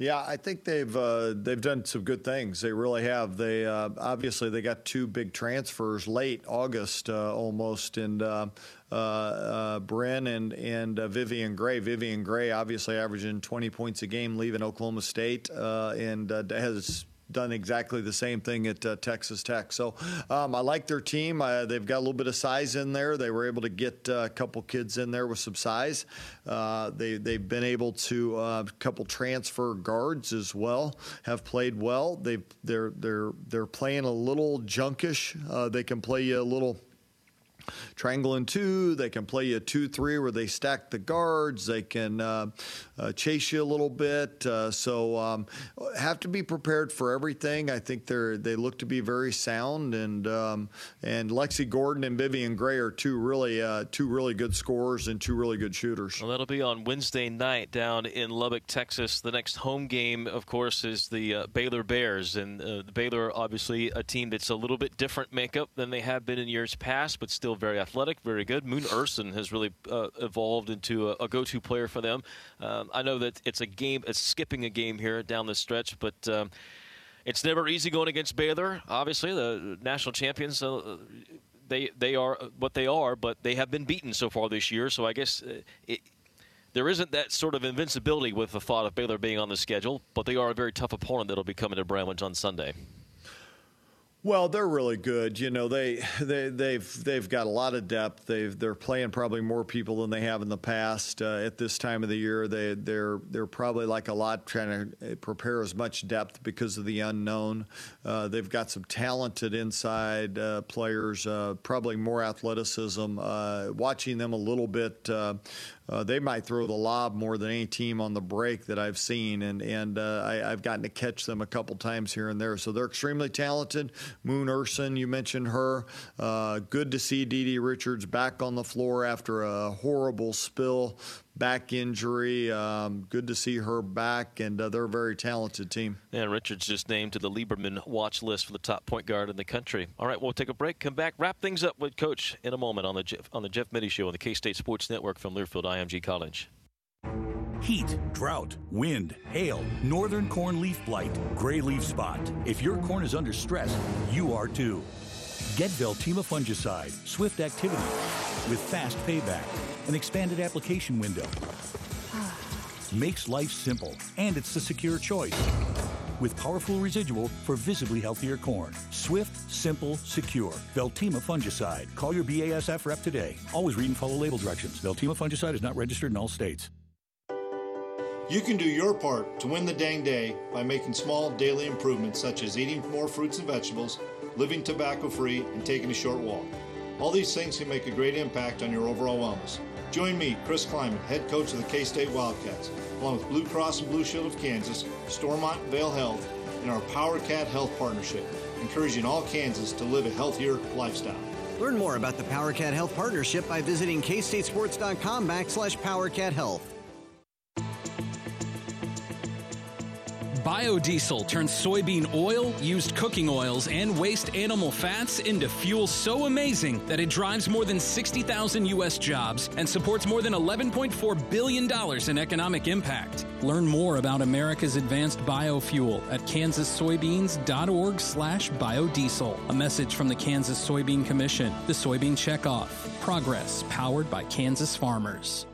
Yeah, I think they've uh, they've done some good things. They really have. They uh, obviously they got two big transfers late August uh, almost, and uh, uh, Bryn and and Vivian Gray. Vivian Gray obviously averaging 20 points a game, leaving Oklahoma State, and has done exactly the same thing at uh, Texas Tech. So um, I like their team. Uh, they've got a little bit of size in there. They were able to get uh, a couple kids in there with some size. Uh, they they've been able to a uh, couple transfer guards as well have played well. They they're they're they're playing a little junkish. They can play you a little triangle and two. They can play you two three where they stack the guards. They can uh, uh, chase you a little bit. Uh, so um, have to be prepared for everything. I think they're they look to be very sound and um, and Lexi Gordon and Vivian Gray are two really uh, two really good scorers and two really good shooters. Well, that'll be on Wednesday night down in Lubbock, Texas. The next home game, of course, is the uh, Baylor Bears, and uh, the Baylor obviously a team that's a little bit different makeup than they have been in years past, but still very athletic, very good. Moon Ursin has really uh, evolved into a, a, go-to player for them. Um, I know that it's a game, it's skipping a game here down the stretch, but. Um, it's never easy going against Baylor. Obviously, the national champions. Uh, they they are what they are, but they have been beaten so far this year. So I guess uh, it, there isn't that sort of invincibility with the thought of Baylor being on the schedule. But they are a very tough opponent that'll be coming to Bramlage on Sunday. Well, they're really good. You know, they they they've they've got a lot of depth. They've they're playing probably more people than they have in the past. Uh, at this time of the year, they they're they're probably like a lot trying to prepare as much depth because of the unknown. Uh, they've got some talented inside uh, players, uh, probably more athleticism. Uh, watching them a little bit uh, they might throw the lob more than any team on the break that I've seen, and and uh, I, have gotten to catch them a couple times here and there. So they're extremely talented. Moon Ursin, you mentioned her. Uh, good to see DiDi Richards back on the floor after a horrible spill back injury. Um, good to see her back, and uh, they're a very talented team. Yeah, Richards just named to the Lieberman watch list for the top point guard in the country. All right, we'll take a break, come back, wrap things up with Coach in a moment on the Jeff, on the Jeff Mittie Show on the K State Sports Network from Learfield IMG College. Heat, drought, wind, hail, northern corn leaf blight, gray leaf spot. If your corn is under stress, you are too. Get Veltyma fungicide, swift activity, with fast payback, an expanded application window. Makes life simple, and it's the secure choice. With powerful residual for visibly healthier corn. Swift, simple, secure. Veltyma fungicide. Call your BASF rep today. Always read and follow label directions. Veltyma fungicide is not registered in all states. You can do your part to win the dang day by making small daily improvements such as eating more fruits and vegetables, living tobacco free, and taking a short walk. All these things can make a great impact on your overall wellness. Join me, Chris Klieman, head coach of the K State Wildcats, along with Blue Cross and Blue Shield of Kansas, Stormont Vail Health, and our PowerCat Health Partnership, encouraging all Kansas to live a healthier lifestyle. Learn more about the PowerCat Health Partnership by visiting kstatesports.com backslash PowerCatHealth. Biodiesel turns soybean oil, used cooking oils, and waste animal fats into fuel so amazing that it drives more than 60,000 U.S. jobs and supports more than $11.4 billion in economic impact. Learn more about America's advanced biofuel at kansassoybeans.org slash biodiesel. A message from the Kansas Soybean Commission, the Soybean Checkoff. Progress powered by Kansas farmers.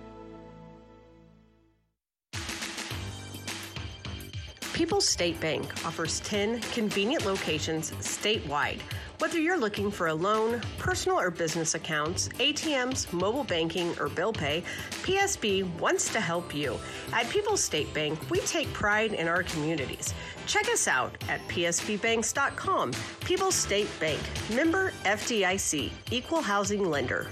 People's State Bank offers 10 convenient locations statewide Whether you're looking for a loan, personal or business accounts, ATMs, mobile banking, or bill pay, PSB wants to help you. At People's State Bank, we take pride in our communities. Check us out at psbbanks.com. People's State Bank, member FDIC, equal housing lender.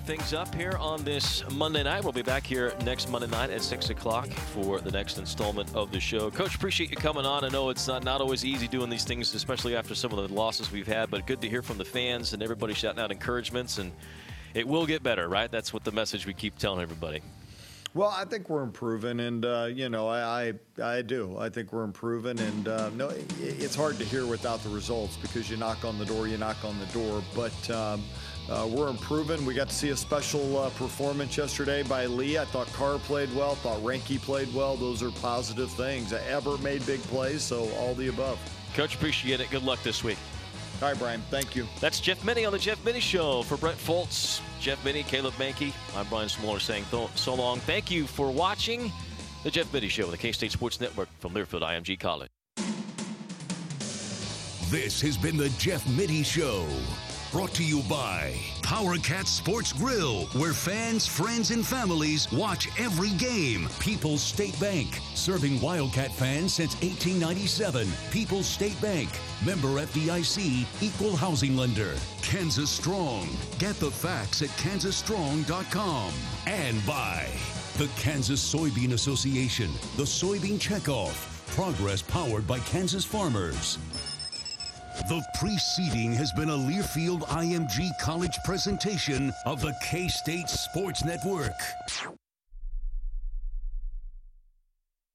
Wrapping things up here on this Monday night. We'll be back here next Monday night at 6 o'clock for the next installment of the show. Coach, appreciate you coming on. I know it's not, not always easy doing these things, especially after some of the losses we've had, but good to hear from the fans and everybody shouting out encouragements. And it will get better, right? That's what the message we keep telling everybody. Well, I think we're improving, and uh, you know, I, I, I do. I think we're improving, and uh, no, it's hard to hear without the results because you knock on the door, you knock on the door. But um, uh, we're improving. We got to see a special uh, performance yesterday by Lee. I thought Carr played well. Thought Ranke played well. Those are positive things. Ebert made big plays, so all the above. Coach, appreciate it. Good luck this week. All right, Brian. Thank you. That's Jeff Mittie on the Jeff Mittie Show. For Brett Foltz, Jeff Mittie, Caleb Mankey, I'm Brian Smoller saying so long. Thank you for watching the Jeff Mittie Show, on the K-State Sports Network from Learfield IMG College. This has been the Jeff Mittie Show. Brought to you by Power Cat Sports Grill, where fans, friends, and families watch every game. People's State Bank, serving Wildcat fans since 1897. People's State Bank, member FDIC, equal housing lender. Kansas Strong. Get the facts at kansasstrong.com. And by the Kansas Soybean Association, the Soybean Checkoff. Progress powered by Kansas farmers. The preceding has been a Learfield IMG College presentation of the K State Sports Network.